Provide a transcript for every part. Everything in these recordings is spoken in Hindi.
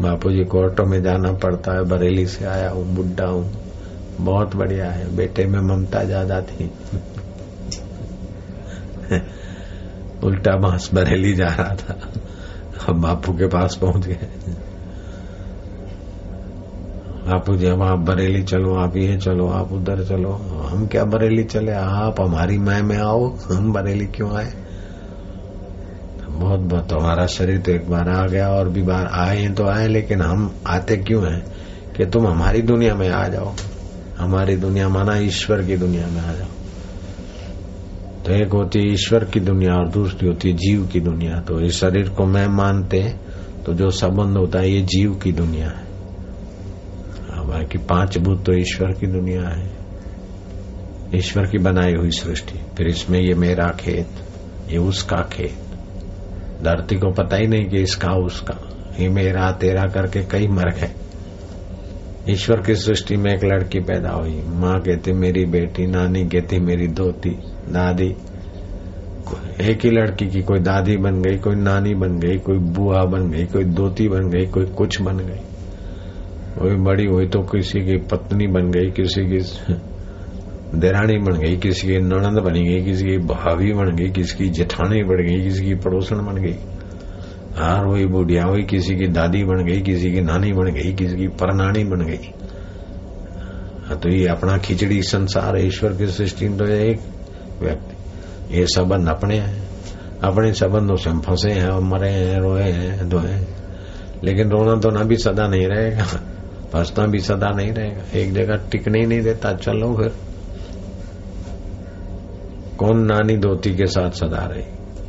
बापू जी को ऑटो में जाना पड़ता है, बरेली से आया हूँ, बुढ़ा हूँ। बहुत बढ़िया है, बेटे में ममता ज़्यादा थी। उल्टा बाँस बरेली जा रहा था। हम बापू के पास पहुँच गए। बापू जी हम आप बरेली चलो, आप ये चलो, आप उधर चलो। हम क्या बरेली चले? आप हमारी मैं में आओ, हम बरेली क्यों आए? बहुत बहुत हमारा शरीर तो एक बार आ गया और भी बार आए हैं तो आए लेकिन हम आते क्यों हैं कि तुम हमारी दुनिया में आ जाओ? हमारी दुनिया माना ईश्वर की दुनिया में आ जाओ। तो एक होती है ईश्वर की दुनिया और दूसरी होती है जीव की दुनिया। तो इस शरीर को मैं मानते तो जो संबंध होता है, ये जीव की दुनिया है, बाकी पाँच भूत तो ईश्वर की दुनिया है। ईश्वर की बनाई हुई सृष्टि। फिर इसमें ये मेरा खेत, ये उसका खेत। धरती को पता ही नहीं कि इसका, उसका। ये मेरा, तेरा करके कई मर गए ईश्वर की सृष्टि में एक लड़की पैदा हुई। माँ कहती, मेरी बेटी, नानी कहती, मेरी दोती दादी। एक ही लड़की की कोई दादी बन गई, कोई नानी बन गई, कोई बुआ बन गई, कोई दोती बन गई, कोई कुछ बन गई। कोई बड़ी हुई तो किसी की पत्नी बन गई, किसी की देरानी बन गई किसी की नणंद बनी गई किसी की भाभी बन गई किसी की जेठानी बन गई किसी की पड़ोसन बन गई। हार हुई बुढ़िया हुई किसी की दादी बन गई, किसी की नानी बन गई, किसी की परनानी बन गई। तो ये अपना खिचड़ी संसार, ईश्वर की सृष्टि तो एक व्यक्ति। ये संबंध अपने हैं। अपने संबंधों से हम फंसे हैं और मरे हैं, रोए हैं, धोए लेकिन रोना धोना भी सदा नहीं रहेगा। फंसना भी सदा नहीं रहेगा। एक जगह टिकने ही नहीं देता। चलो फिर। कौन नानी धोती के साथ सदा रही?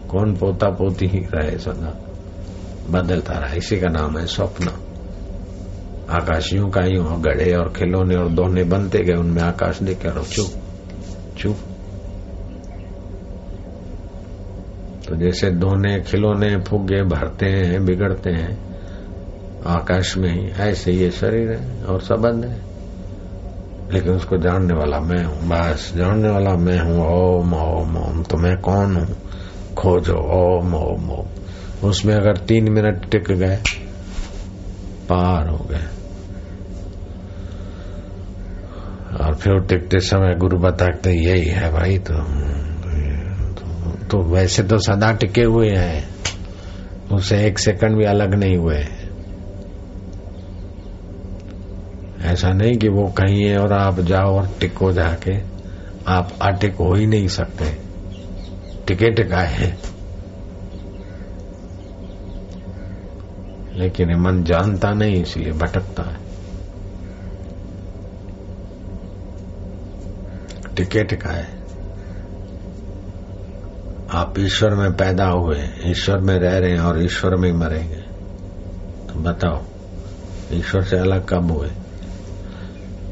कौन पोता पोती ही रहे सदा? बदलता रहा। इसी का नाम है स्वप्न। आकाशियों का यूँ गढ़े और खिलौने और दोने बनते गए, उनमें आकाश देख कर चुप चुप। तो जैसे दोने खिलौने फुगे, भरते हैं, बिगड़ते हैं, आकाश में ही ऐसे ये शरीर है और संबंध है। लेकिन उसको जानने वाला मैं हूँ। बस जानने वाला मैं हूँ। ओम ओम ओम तो मैं कौन हूँ? खोजो। ओम ओम ओम। उसमें अगर तीन मिनट टिक गए पार हो गए। और फिर टिकते समय गुरु बताते यही है भाई तो, तो तो वैसे तो सदा टिके हुए हैं। उसे एक सेकंड भी अलग नहीं हुए ऐसा नहीं कि वो कहीं है और आप जाओ और टिको जाके आप अटिक हो ही नहीं सकते। टिके टिकाए है। लेकिन मन जानता नहीं, इसलिए भटकता है। टिके टिकाए आप ईश्वर में पैदा हुए ईश्वर में रह रहे हैं और ईश्वर में ही मरेंगे। तो बताओ, ईश्वर से अलग कब हुए?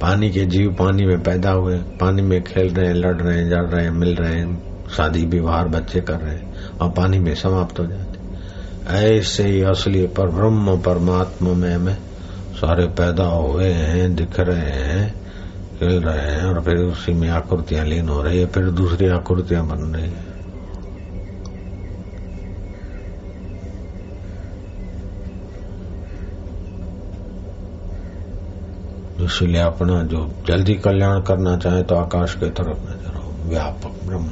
पानी के जीव पानी में पैदा हुए, पानी में खेल रहे हैं, लड़ रहे हैं जड़ रहे हैं, मिल रहे हैं, शादी, विवाह, बच्चे कर रहे हैं, और पानी में समाप्त हो जाते ऐसे ही असली पर ब्रह्म परमात्मा में में सारे पैदा हुए हैं, दिख रहे हैं, खेल रहे हैं, और फिर उसी में आकृतियाँ लीन हो रही है, फिर दूसरी आकृतियाँ बन रही है। इसलिए अपना जो जल्दी कल्याण करना चाहे तो आकाश की तरफ़ नज़र हो व्यापक ब्रह्म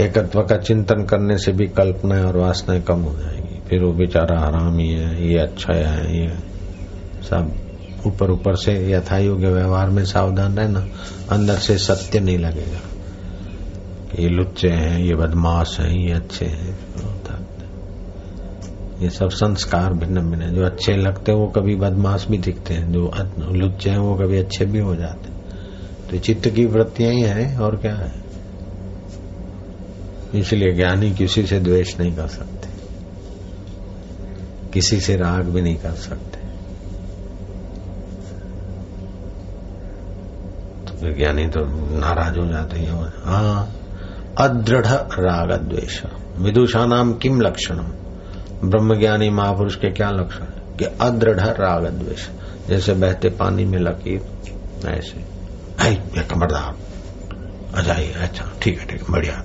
एकत्व का चिंतन करने से भी कल्पनाएँ और वासनाएँ कम हो जाएगी। फिर वो बेचारा आराम ही है, ये अच्छा है, ये सब ऊपर ऊपर से यथा योग्य व्यवहार में सावधान रहना, अंदर से सत्य नहीं लगेगा। ये लुच्चे हैं, ये बदमाश हैं, ये अच्छे हैं। ये सब संस्कार भिन्न भिन्न जो अच्छे लगते हैं, वो कभी बदमाश भी दिखते हैं। जो लुच्चे हैं, वो कभी अच्छे भी हो जाते हैं। तो चित्त की वृत्तियाँ ही है, और क्या है? इसलिए ज्ञानी किसी से द्वेष नहीं कर सकते। किसी से राग भी नहीं कर सकते। तो ज्ञानी तो नाराज़ हो जाते हैं। हाँ अदृढ़ राग द्वेष। विदुषा नाम किम लक्षणम? ब्रह्मज्ञानी महापुरुष के क्या लक्षण है? कि अदृढ़ राग द्वेष। जैसे बहते पानी में लकीर ऐसे। ये खबरदार अजाई अच्छा ठीक है ठीक है, बढ़िया।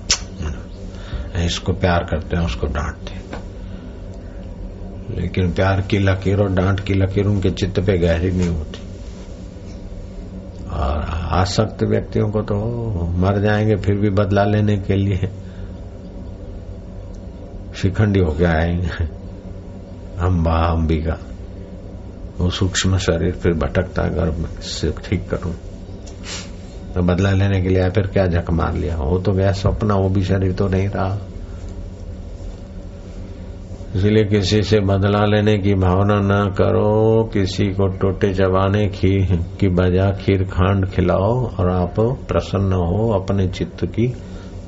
इसको प्यार करते हैं, उसको डांटते हैं। लेकिन प्यार की लकीर और डांट की लकीर उनके चित्त पे गहरी नहीं होती। और आसक्त व्यक्तियों को तो मर जाएँगे फिर भी बदला लेने के लिए। शिखंडी होके आएँगे। अम्बा अंबिका वो सूक्ष्म शरीर फिर भटकता गर्भ से ठीक करूँ? तो बदला लेने के लिए फिर क्या झक मार लिया? वो तो गया सपना वो भी शरीर तो नहीं रहा। इसलिए किसी से बदला लेने की भावना न करो किसी को टोटे चबाने की, की बजा खीर खांड खिलाओ और आप प्रसन्न हो अपने चित्त की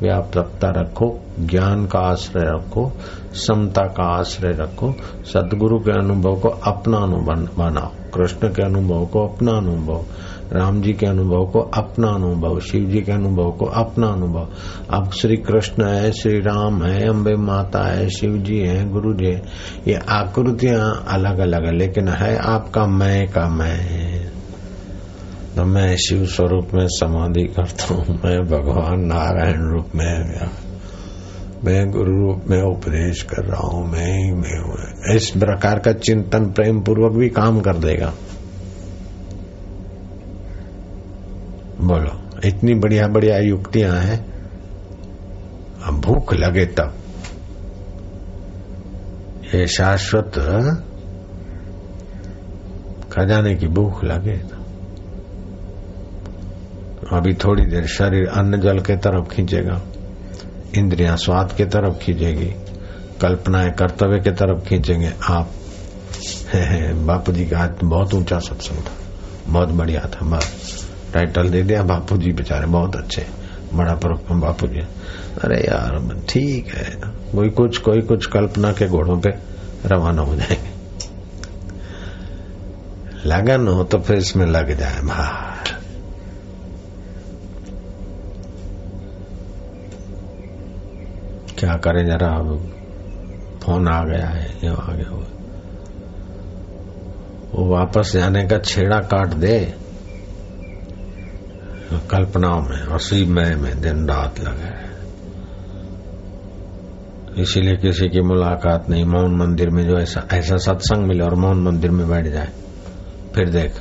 व्यापकता रखो, ज्ञान का आश्रय रखो, समता का आश्रय रखो, सदगुरु के अनुभव को अपना अनुभव बनाओ, कृष्ण के अनुभव को अपना अनुभव, राम जी के अनुभव को अपना अनुभव, शिव जी के अनुभव को अपना अनुभव। अब श्री कृष्ण है, श्री राम है अम्बे माता है, शिव जी है, गुरु जी है। ये आकृतियाँ अलग अलग है, लेकिन है आपका मैं का मैं। तो मैं शिव स्वरूप में समाधि करता हूँ। मैं भगवान नारायण रूप में मैं गुरु रूप में उपदेश कर रहा हूँ। मैं ही मैं हूँ। इस प्रकार का चिंतन प्रेम पूर्वक भी काम कर देगा। बोलो, इतनी बढ़िया बढ़िया युक्तियाँ हैं। अब भूख लगे तब। ये शाश्वत खजाने की भूख लगे तो अभी थोड़ी देर शरीर अन्न जल के तरफ़ खींचेगा, इंद्रियाँ स्वाद के तरफ़ खींचेगी, कल्पनाएँ कर्तव्य के तरफ़ खींचेंगे। आप, है बापू जी का बहुत ऊँचा सत्संग था, बहुत बढ़िया था, बस। टाइटल दे दिया बापू जी बेचारे बहुत अच्छे, बड़ा पर बापू जी अरे यार ठीक है कोई कुछ कोई कुछ कल्पना के घोड़ों पे रवाना हो जाएँगे। लगन हो तो फिर इसमें लग जाए बाहर क्या करें, जरा अब फ़ोन आ गया है ये आ गया वो वापस जाने का छेड़ा काट दे। कल्पनाओं में, उसी मय में दिन रात लगे इसीलिए किसी की मुलाकात नहीं, मौन मंदिर में जो ऐसा ऐसा सत्संग मिले और मौन मंदिर में बैठ जाए। फिर देख।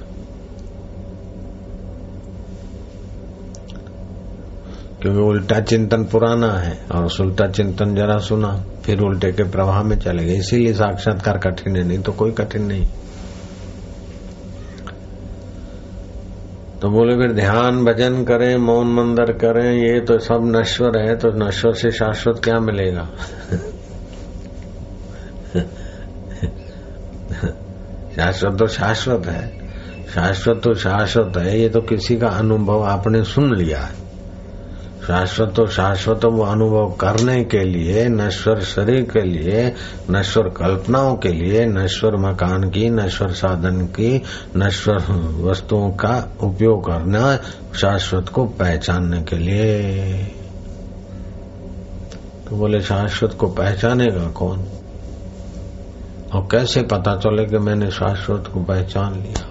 क्योंकि उल्टा चिंतन पुराना है और उल्टा चिंतन जरा सुना, फिर उल्टे के प्रवाह में चले गए। इसीलिए साक्षात्कार कठिन है, नहीं तो कोई कठिन नहीं। तो बोले, फिर ध्यान भजन करें, मौन मंदिर करें, ये तो सब नश्वर है तो नश्वर से शाश्वत क्या मिलेगा? शाश्वत तो शाश्वत है। शाश्वत तो शाश्वत है, ये तो किसी का अनुभव आपने सुन लिया है। शाश्वत तो शाश्वत अनुभव करने के लिए, नश्वर शरीर के लिए, नश्वर कल्पनाओं के लिए, नश्वर मकान की, नश्वर साधन की, नश्वर वस्तुओं का उपयोग करना, शाश्वत को पहचानने के लिए। तो बोले, शाश्वत को पहचानेगा कौन? और कैसे पता चले कि मैंने शाश्वत को पहचान लिया?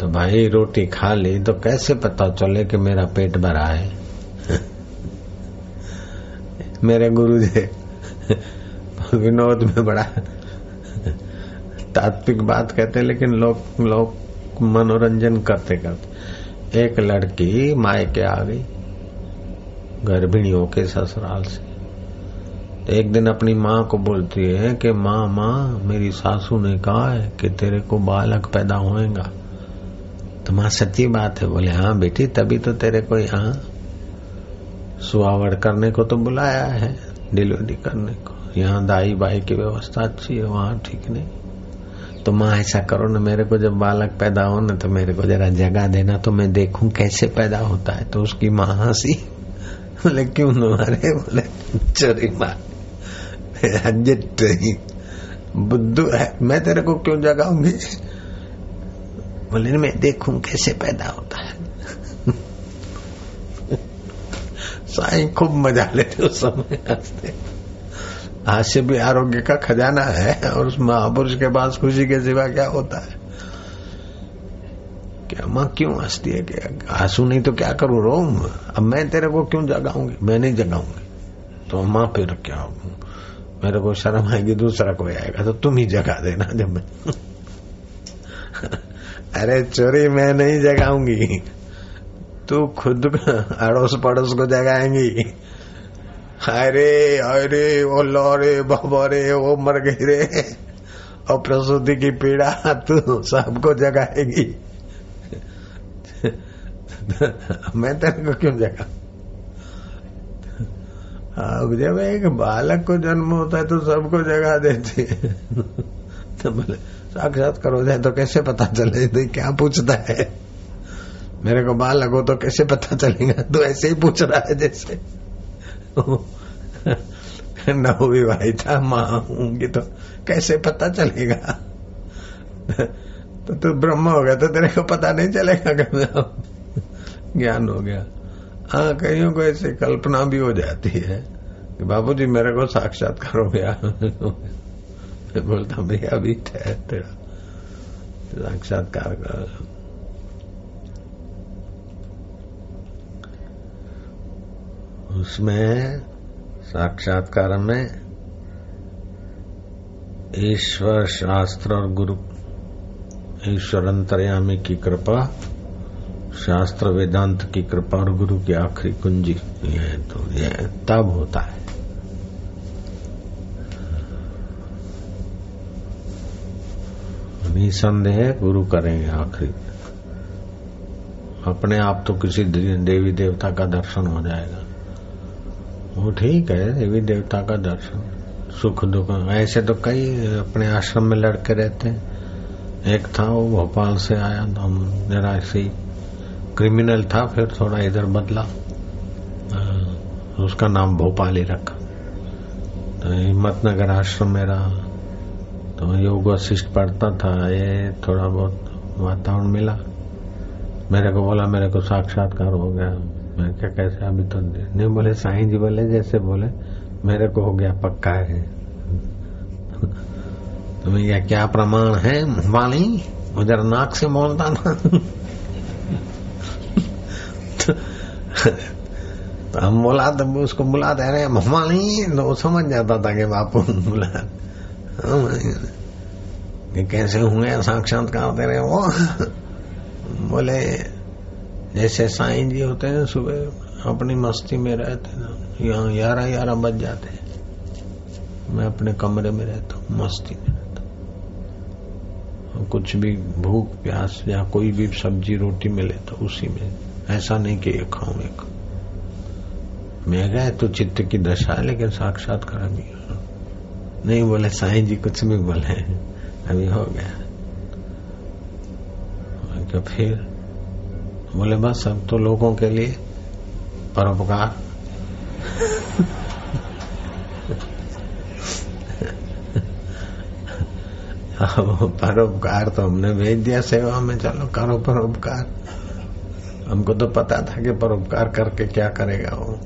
तो भाई रोटी खा ली तो कैसे पता चले कि मेरा पेट भरा है? मेरे गुरु जी विनोद में बड़ा तात्विक बात कहते लेकिन लोग लोग मनोरंजन करते करते। एक लड़की मायके आ गई, गर्भिणियों के ससुराल से। एक दिन अपनी माँ को बोलती है कि, माँ माँ, मेरी सासू ने कहा है कि तेरे को बालक पैदा होएगा। तो माँ, सच्ची बात है, बोले हाँ बेटी, तभी तो तेरे को यहाँ सुहावड़ करने को तो बुलाया है, डिलीवरी करने को। यहाँ दाई बाई की व्यवस्था अच्छी है, वहाँ ठीक नहीं। तो माँ, ऐसा करो ना, मेरे को जब बालक पैदा हो ना तो मेरे को जरा जगह देना तो मैं देखूँ कैसे पैदा होता है। तो उसकी माँ हँसी। बोले, क्यों तुम्हारे? बोले, चोरी माँ बुद्धू है। मैं तेरे को क्यों जगाऊँगी? बोले, मैं देखूँ कैसे पैदा होता है। साई खूब मज़ा लेते उस समय हँसते हास्य भी आरोग्य का खजाना है और उस महापुरुष के पास खुशी के सिवा क्या होता है? क्या माँ क्यों हंसती है कि आँसू नहीं तो क्या करूँ? रो अब मैं तेरे को क्यों जगाऊँगी? मैं नहीं जगाऊँगी। तो माँ फिर क्या मेरे को शर्म आएगी, दूसरा कोई आएगा तो तुम ही जगा देना जब मैं अरे चोरी मैं नहीं जगाऊँगी। तू खुद अड़ोस पड़ोस को जगाएँगी। अरे अरे ओ रे बाबा रे वो मर गई रे। और प्रसूति की पीड़ा तू सबको जगाएगी। मैं तेरे को क्यों जगा अब जब एक बालक को जन्म होता है तो सबको जगा देते तो बोले साक्षात करो जाए तो कैसे पता चले? तो क्या पूछता है? मेरे को बालक लगो तो कैसे पता चलेगा? तो ऐसे ही पूछ रहा है जैसे। न हुई था, माँ होंगी तो कैसे पता चलेगा? तो तू ब्रह्म हो गया तो तेरे को पता नहीं चलेगा ज्ञान हो गया। हाँ कईयों को ऐसे कल्पना भी हो जाती है कि बाबू जी मेरे को साक्षात्कार हो गया। बोलता भैया, अभी ठहर तेरा। साक्षात्कार कर। उसमें साक्षात्कार में ईश्वर शास्त्र और गुरु ईश्वर अंतर्यामी की कृपा, शास्त्र वेदांत की कृपा और गुरु की आखिरी कुंजी है तो यह तब होता है। निसंदेह गुरु करेंगे आखिरी। अपने आप तो किसी देवी देवता का दर्शन हो जाएगा। वो ठीक है, देवी देवता का दर्शन, सुख दुख। ऐसे तो कई अपने आश्रम में लड़के रहते हैं। एक था, वो भोपाल से आया तो हम जरा ऐसे क्रिमिनल था, फिर थोड़ा इधर बदला। उसका नाम भोपाल ही रखा। तो हिम्मत नगर आश्रम में रहा। तो योग वशिष्ठ पढ़ता था, ये थोड़ा बहुत वातावरण मिला। मेरे को बोला, मेरे को साक्षात्कार हो गया। मैं क्या कैसे अभी तो नहीं बोले, साईं जी बोले, जैसे बोले, मेरे को हो गया पक्का है। तो मैं क्या प्रमाण है वाली उधर नाक से बोलता ना। तो हम बोला तो उसको बुलाते अरे मम्मा नहीं तो समझ जाता था कि बापू बुला। कि कैसे हुए साक्षात्कार तेरे वो? बोले जैसे साईं जी होते हैं, सुबह अपनी मस्ती में रहते ना, यहाँ ग्यारह ग्यारह बज जाते हैं। मैं अपने कमरे में रहता हूँ, मस्ती में रहता हूँ। कुछ भी भूख, प्यास या कोई भी सब्ज़ी, रोटी मिले तो उसी में। ऐसा नहीं कि ये खाऊं, एक मैं गए तो चित्त की दशा है, लेकिन साक्षात कर अभी नहीं बोले, साईं जी कुछ भी बोले अभी हो गया। फिर? बोले बस अब तो लोगों के लिए परोपकार। परोपकार तो हमने भेज दिया सेवा में, चलो करो परोपकार। हमको तो पता था कि परोपकार करके क्या करेगा वो।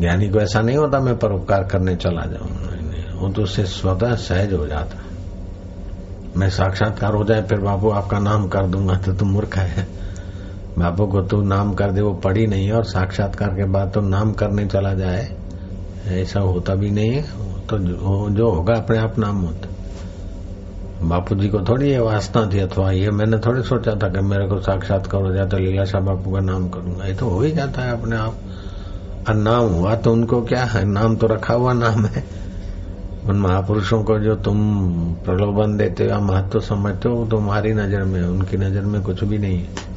ज्ञानी को ऐसा नहीं होता मैं परोपकार करने चला जाऊँ। वो तो उससे स्वतः सहज हो जाता। मैं साक्षात्कार हो जाए, फिर बाबू आपका नाम कर दूँगा तो तुम मूर्ख है। बाबू को तू नाम कर दे, वो पढ़ी नहीं है और साक्षात्कार के बाद तो नाम करने चला जाए। ऐसा होता भी नहीं है। तो जो होगा अपने आप नाम होता बापू जी को थोड़ी ये वासना थी, अथवा ये मैंने थोड़ी सोचा था कि मेरे को साक्षात करो जाए तो लीलाशाह बापू का नाम करूँगा। ये तो हो ही जाता है अपने आप। और नाम हुआ तो उनको क्या है? नाम तो रखा हुआ नाम है। उन महापुरुषों को जो तुम प्रलोभन देते हो महत्व तो समझते हो तुम्हारी नज़र में उनकी नज़र में कुछ भी नहीं है।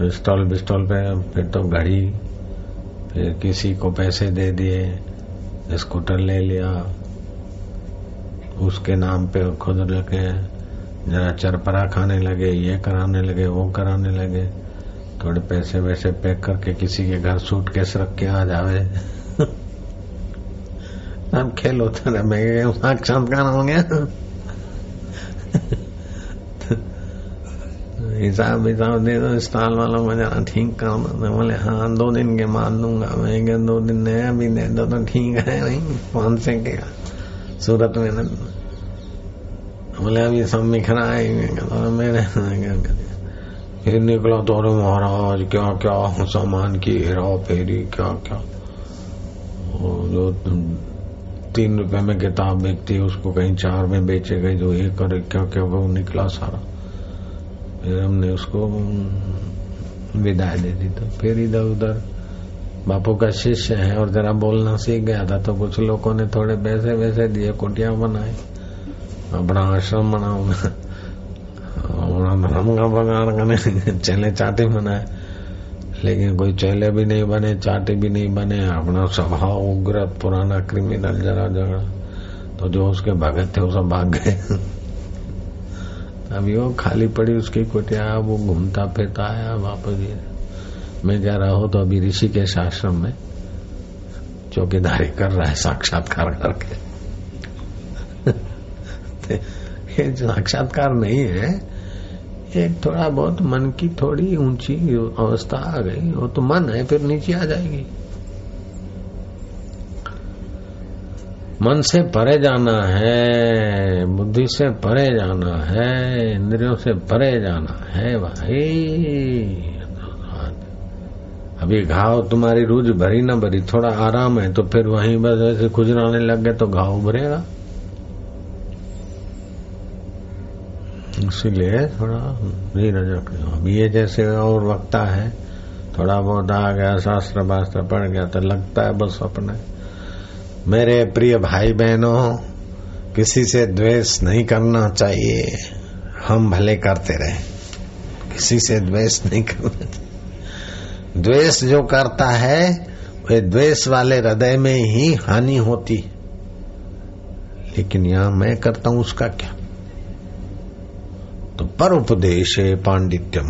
तो स्टॉल बिस्टॉल पे फिर तो घड़ी, फिर किसी को पैसे दे दिए, स्कूटर ले लिया, उसके नाम पे खुद लगे, जरा चरपरा खाने लगे, ये कराने लगे, वो कराने लगे, थोड़े पैसे वैसे पैक करके किसी के घर सूट केस रख के आ जावे। अब खेल होता ना मैं साक्षात्कार हो गया। हिसाब हिसाब दे दो स्टॉल वालों को जरा ठीक कर दो बोले हाँ दो दिन के मान दूँगा। मैं क्या दो दिन नया भी दे दो तो ठीक है नहीं पाँच से के सूरत में ना। बोले अभी सब मिखरा है। मेरे फिर निकला तो अरे महाराज, क्या क्या सामान की हेरा फेरी, क्या क्या? जो तीन रुपए में किताब बेचती है, उसको कहीं चार में बेचे गई जो ये करे क्या क्या, वो निकला सारा। फिर हमने उसको विदाई दे दी। तो फिर इधर उधर बापू का शिष्य है और जरा बोलना सीख गया था तो कुछ लोगों ने थोड़े पैसे वैसे दिए, कुटिया बनाए अपना आश्रम बनाओ का बगान करने चले चाटे बनाए। लेकिन कोई चेले भी नहीं बने, चाटे भी नहीं बने, अपना स्वभाव उग्र, पुराना, क्रिमिनल, जरा झगड़ा। तो जो उसके भगत थे, वो सब भाग गए। अभी वो खाली पड़ी उसकी कुटिया, वो घूमता फिरता है वापस ये मैं जा रहा हूँ तो अभी ऋषि के आश्रम में चौकीदारी कर रहा है, साक्षात्कार करके। ये साक्षात्कार नहीं है एक थोड़ा बहुत मन की थोड़ी ऊँची अवस्था आ गई, वो तो मन है, फिर नीचे आ जाएगी। मन से परे जाना है, बुद्धि से परे जाना है, इंद्रियों से परे जाना है भाई। अभी घाव तुम्हारी रूज भरी ना भरी, थोड़ा आराम है तो फिर वहीं बस ऐसे खुजराने लग गए तो घाव उभरेगा। इसीलिए थोड़ा धीरज रखना अभी ये जैसे और वक्ता है, थोड़ा बहुत आ गया, शास्त्र वास्त्र पढ़ गया तो लगता है बस अपने। मेरे प्रिय भाई बहनों किसी से द्वेष नहीं करना चाहिए। हम भले करते रहे, किसी से द्वेष नहीं करना द्वेष जो करता है, वे द्वेष वाले हृदय में ही हानि होती लेकिन यहाँ मैं करता हूँ उसका क्या? तो पर उपदेश पांडित्यम।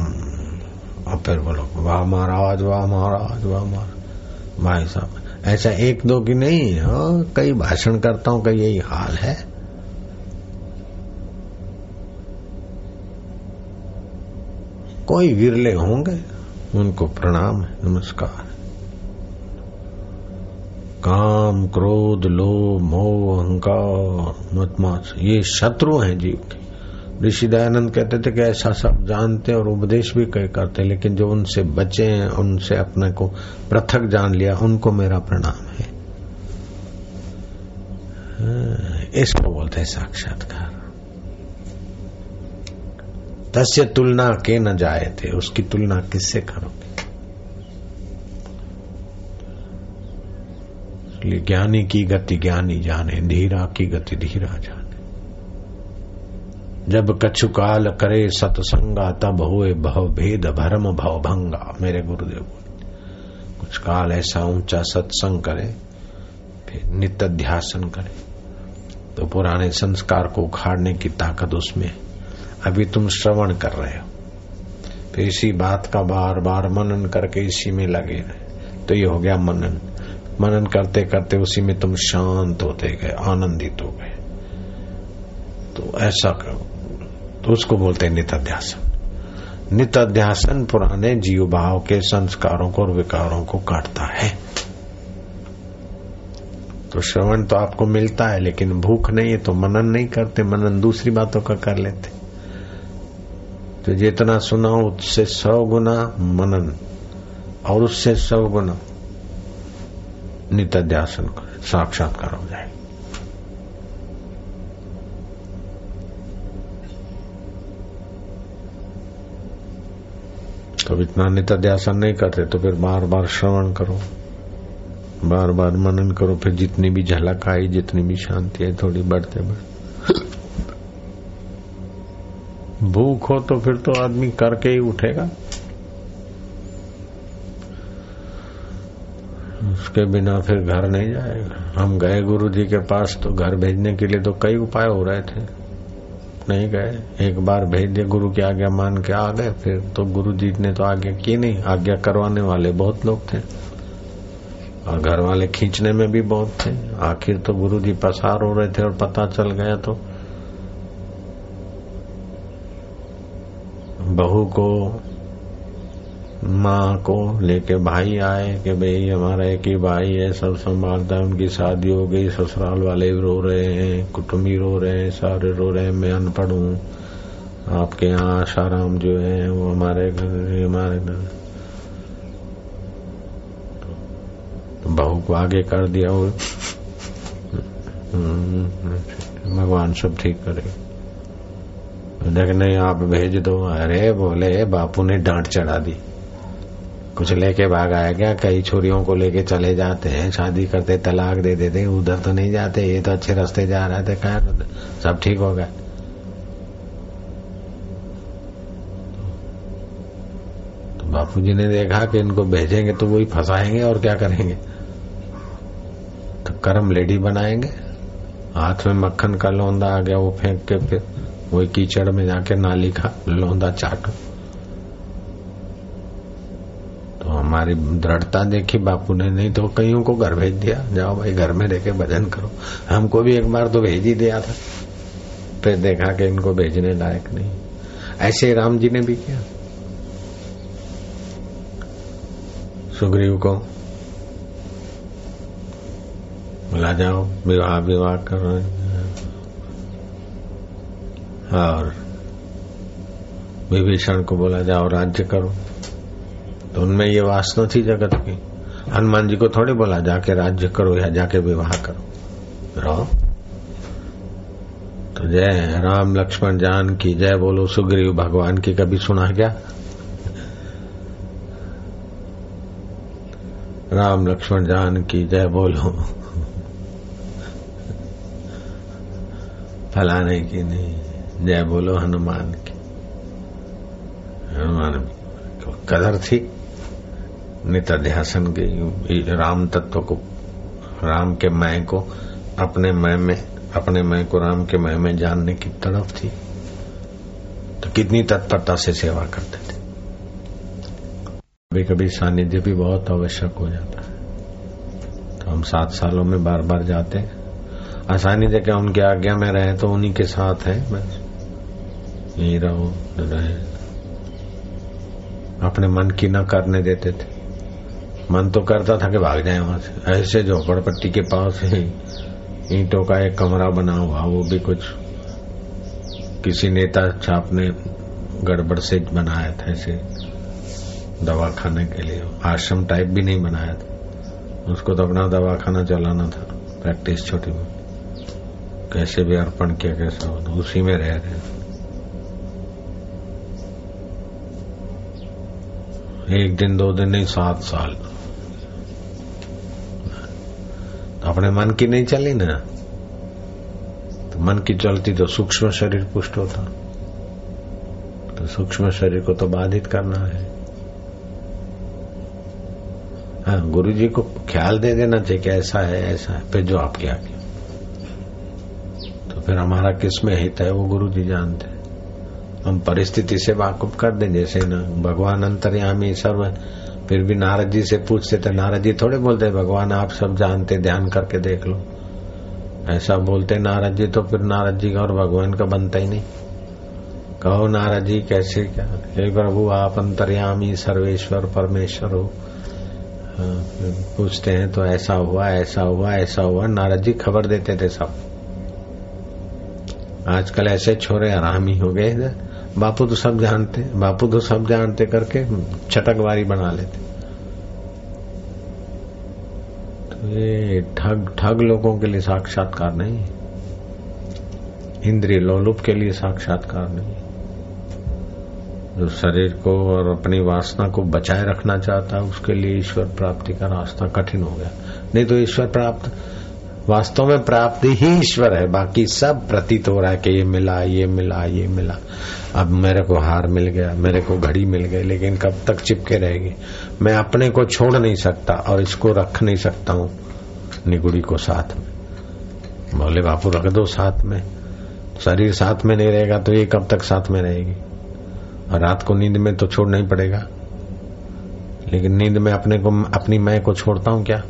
और फिर बोलो वाह महाराज वाह महाराज वाह महाराज। भाई साहब ऐसा एक दो की नहीं हाँ कई भाषण करता हूँ कई यही हाल है। कोई विरले होंगे, उनको प्रणाम है, नमस्कार। काम, क्रोध, लोभ, मोह, अहंकार मतमास ये शत्रु हैं जीव के। ऋषि दयानंद कहते थे कि ऐसा सब जानते और उपदेश भी कई करते लेकिन जो उनसे बचे हैं उनसे अपने को पृथक जान लिया उनको मेरा प्रणाम है। हाँ, इसको बोलते हैं साक्षात्कार। तस्य तुलना के न जाए थे उसकी तुलना किससे करोगे? ज्ञानी की गति ज्ञानी जाने धीरा की गति धीरा जाने। जब कछुकाल करे सत्संगा, तब हुए भव भेद भरम भव भंगा। मेरे गुरुदेव बोले, कुछ काल ऐसा ऊँचा सत्संग करे, फिर नित्य ध्यासन करे। तो पुराने संस्कार को उखाड़ने की ताकत उसमें अभी तुम श्रवण कर रहे हो। फिर इसी बात का बार बार मनन करके इसी में लगे रहे। तो ये हो गया मनन। मनन करते करते उसी में तुम शांत होते गए, आनंदित हो गए। तो ऐसा करो। तो उसको बोलते हैं नित्याध्यासन। नित्याध्यासन पुराने जीव भाव के संस्कारों को और विकारों को काटता है। तो श्रवण तो आपको मिलता है, लेकिन भूख नहीं है तो मनन नहीं करते, मनन दूसरी बातों का कर लेते। तो जितना सुना उससे सौ गुना मनन, और उससे सौ गुना नित्याध्यासन साक्षात्कार हो जाए तो इतना नित्यासन नहीं करते तो फिर बार बार श्रवण करो। बार बार मनन करो, फिर जितनी भी झलक आई, जितनी भी शांति आई, थोड़ी बढ़ते बढ़ते भूख हो तो फिर तो आदमी करके ही उठेगा। उसके बिना फिर घर नहीं जाएगा। हम गए गुरु जी के पास तो घर भेजने के लिए तो कई उपाय हो रहे थे। नहीं गए। एक बार भेज दिया, गुरु की आज्ञा मान के आ गए, फिर तो गुरु जी ने तो आज्ञा की नहीं, आज्ञा करवाने वाले बहुत लोग थे। और घर वाले खींचने में भी बहुत थे। आखिर तो गुरु जी पसार हो रहे थे और पता चल गया तो। बहू को माँ को लेके भाई आए कि भाई, हमारा एक ही भाई है, सब संभालता है, उनकी शादी हो गई, ससुराल वाले भी रो रहे हैं, कुटुम्बी रो रहे हैं, सारे रो रहे हैं, मैं अनपढ़ हूँ। आपके यहाँ आशाराम जो है, वो हमारे घर हमारे घर। तो बहू को आगे कर दिया और भगवान सब ठीक करेगा देख नहीं, आप भेज दो। अरे, बोले, बापू ने डांट चढ़ा दी। कुछ लेके भाग आया क्या? कई छोरियों को लेके चले जाते हैं, शादी करते, तलाक दे देते, उधर तो नहीं जाते, ये तो अच्छे रास्ते जा रहे थे खैर, सब ठीक हो गया। तो बापू जी ने देखा कि इनको भेजेंगे तो वही फंसाएँगे और क्या करेंगे? तो कर्म लेडी बनाएँगे, हाथ में मक्खन का लौंदा आ गया, वो फेंक के फिर वही कीचड़ में जाके नाली का लौंदा चाटो। हमारी दृढ़ता देखी, बापू ने नहीं तो कईयों को घर भेज दिया। जाओ भाई, घर में रह भजन करो। हमको भी एक बार तो भेज ही दिया था। फिर देखा कि इनको भेजने लायक नहीं। ऐसे राम जी ने भी किया। सुग्रीव को बोला जाओ, विवाह विवाह करो और विभीषण को बोला, जाओ राज्य करो। तो उनमें ये वासना थी जगत की। हनुमान जी को थोड़े बोला, जाके राज्य करो या जाके विवाह करो। रहो। तो जय राम लक्ष्मण जान की, जय बोलो सुग्रीव भगवान की, कभी सुना क्या? राम लक्ष्मण जान की, जय बोलो। फलाने की नहीं, जय बोलो हनुमान की। हनुमान कदर थी। नित्याध्यासन के राम तत्व को, राम के मय को, अपने मय में, अपने मय को राम के मय में जानने की तड़प थी। तो कितनी तत्परता से सेवा करते थे। कभी कभी सानिध्य भी बहुत आवश्यक हो जाता है। तो हम सात सालों में बार बार जाते हैं। आसानी से क्या उनकी आज्ञा में रहे तो उन्हीं के साथ है, बस। यही रहो, रहे। अपने मन की न करने देते थे। मन तो करता था कि भाग जाए वहाँ से। ऐसे झोपड़पट्टी के पास ही ईंटों का एक कमरा बना हुआ, वो भी कुछ किसी नेता छाप ने गड़बड़ से बनाया था ऐसे दवा खाने के लिए। आश्रम टाइप भी नहीं बनाया था। उसको तो अपना दवा खाना चलाना था, प्रैक्टिस छोटी मोटी। कैसे भी अर्पण किया, कैसा हो तो उसी में रह रहे एक दिन, दो दिन नहीं, सात साल। अपने मन की नहीं चली ना तो मन की चलती तो सूक्ष्म शरीर पुष्ट होता। तो सूक्ष्म शरीर को तो बाधित करना है। हाँ गुरु जी को ख्याल दे देना चाहिए कि ऐसा है ऐसा है, फिर जो आपके आगे तो फिर हमारा किसमें हित है, वो गुरु जी जानते हम परिस्थिति से वाकुफ कर दें, जैसे ना, भगवान अंतर्यामी सर्व फिर भी नारद जी से पूछते थे नारद जी थोड़े बोलते भगवान आप सब जानते ध्यान करके देख लो। ऐसा बोलते नारद जी तो फिर नारद जी का और भगवान का बनता ही नहीं। कहो नारद जी कैसे क्या? हे प्रभु आप अंतर्यामी सर्वेश्वर परमेश्वर हो। हाँ, पूछते हैं तो ऐसा हुआ ऐसा हुआ ऐसा हुआ? नारद जी खबर देते थे सब। आजकल ऐसे छोरे आरामी हो गए बापू तो सब जानते, बापू तो सब जानते करके चटकवारी बना लेते। तो ये ठग ठग लोगों के लिए साक्षात्कार नहीं इंद्रिय लोलुप के लिए साक्षात्कार नहीं जो शरीर को और अपनी वासना को बचाए रखना चाहता है, उसके लिए ईश्वर प्राप्ति का रास्ता कठिन हो गया। नहीं तो ईश्वर प्राप्त वास्तव में प्राप्ति ही ईश्वर है, बाकी सब प्रतीत हो रहा है कि ये मिला ये मिला ये मिला। अब मेरे को हार मिल गया, मेरे को घड़ी मिल गई, लेकिन कब तक चिपके रहेगी? मैं अपने को छोड़ नहीं सकता और इसको रख नहीं सकता हूँ, निगुड़ी को साथ में। बोले, बापू, रख दो साथ में। शरीर साथ में नहीं रहेगा तो ये कब तक साथ में रहेगी? और रात को नींद में तो छोड़ना ही पड़ेगा। लेकिन नींद में अपने को, अपनी मैं को छोड़ता हूँ क्या?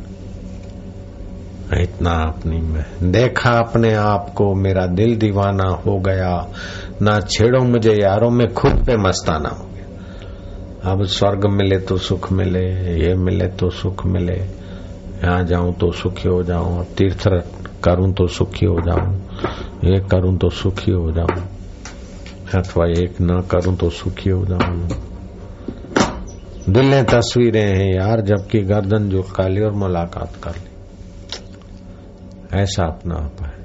इतना अपनी में। देखा अपने आप को, मेरा दिल दीवाना हो गया। ना छेड़ो मुझे यारों में, खुद पे मस्ताना हो गया। अब स्वर्ग मिले तो सुख मिले, ये मिले तो सुख मिले। यहाँ जाऊँ तो सुखी हो जाऊँ तीर्थ करूँ तो सुखी हो जाऊँ, ये करूँ तो सुखी हो जाऊँ, अथवा एक न करूँ तो सुखी हो जाऊँ। दिल तस्वीरें हैं यार, जबकि गर्दन जो काली और मुलाकात कर ली। ऐसा अपना है।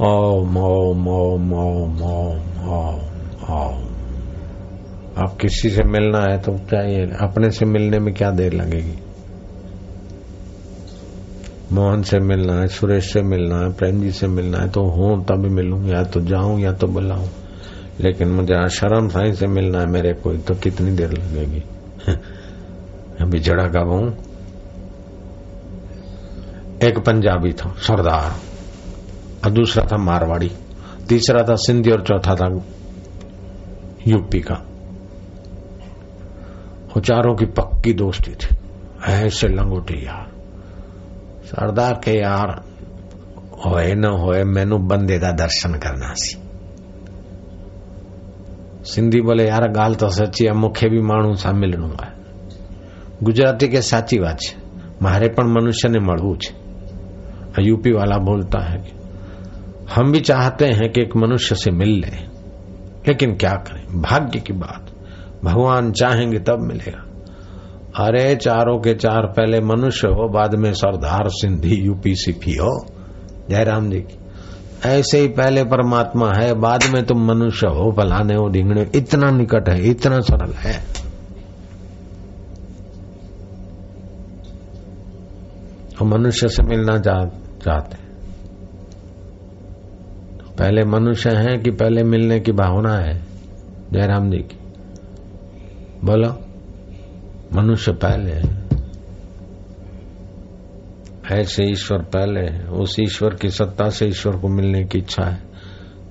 ओम ओम ओम ओम ओम ओम ओम। आप किसी से मिलना है तो चाहिए, अपने से मिलने में क्या देर लगेगी? मोहन से मिलना है, सुरेश से मिलना है प्रेम जी से मिलना है तो हूँ, तभी मिलूं या तो जाऊँ, या तो बुलाऊं। लेकिन मुझे शर्म साई से मिलना है मेरे को तो कितनी देर लगेगी? अभी जड़ा हूँ एक पंजाबी था सरदार और दूसरा था मारवाड़ी तीसरा था सिंधी और चौथा था यूपी का वो चारों की पक्की दोस्ती थी ऐसे लंगोटी यार सरदार के यार होए न होए मैनू बंदे का दर्शन करना सी सिंधी बोले यार गाल तो सच्ची है मुखे भी माण्हू सां मिलणो है गुजराती के साची बात है मारे पण मनुष्य ने મળવું છે यूपी वाला बोलता है हम भी चाहते हैं कि एक मनुष्य से मिल ले लेकिन क्या करें? भाग्य की बात। भगवान चाहेंगे तब मिलेगा। अरे चारों के चार पहले मनुष्य हो बाद में सरदार सिंधी यूपी सिपी हो। जयराम जी की ऐसे ही पहले परमात्मा है बाद में तुम मनुष्य हो फलाने हो ढींगने इतना निकट है इतना सरल है। मनुष्य से मिलना चाह, चाहते तो पहले मनुष्य है कि पहले मिलने की भावना है? जयराम जी की। बोलो, मनुष्य पहले है। ऐसे ईश्वर पहले है। उस ईश्वर की सत्ता से ईश्वर को मिलने की इच्छा है।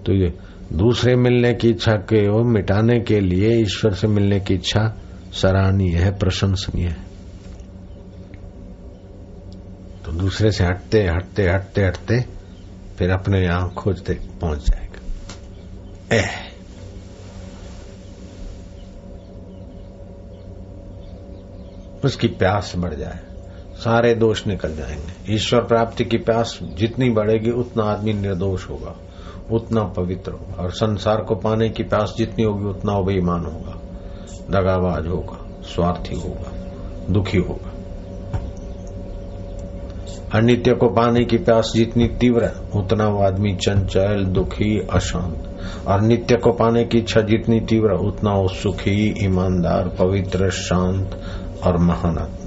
तो ये दूसरे मिलने की इच्छा के वो मिटाने के लिए ईश्वर से मिलने की इच्छा सराहनीय है, प्रशंसनीय है तो दूसरे से हटते हटते हटते हटते, फिर अपने यहाँ खोजते पहुँच जाएगा। ए। उसकी प्यास बढ़ जाए। सारे दोष निकल जाएँगे। ईश्वर प्राप्ति की प्यास जितनी बढ़ेगी, उतना आदमी निर्दोष होगा, उतना पवित्र होगा, और संसार को पाने की प्यास जितनी होगी, उतना बेईमान होगा। दगाबाज होगा, स्वार्थी होगा, दुखी होगा। अनित्य को पाने की प्यास जितनी तीव्र है, उतना वो आदमी चंचल, दुखी, अशांत। और नित्य को पाने की इच्छा जितनी तीव्र उतना वो सुखी, ईमानदार, पवित्र, शांत और महान आत्मा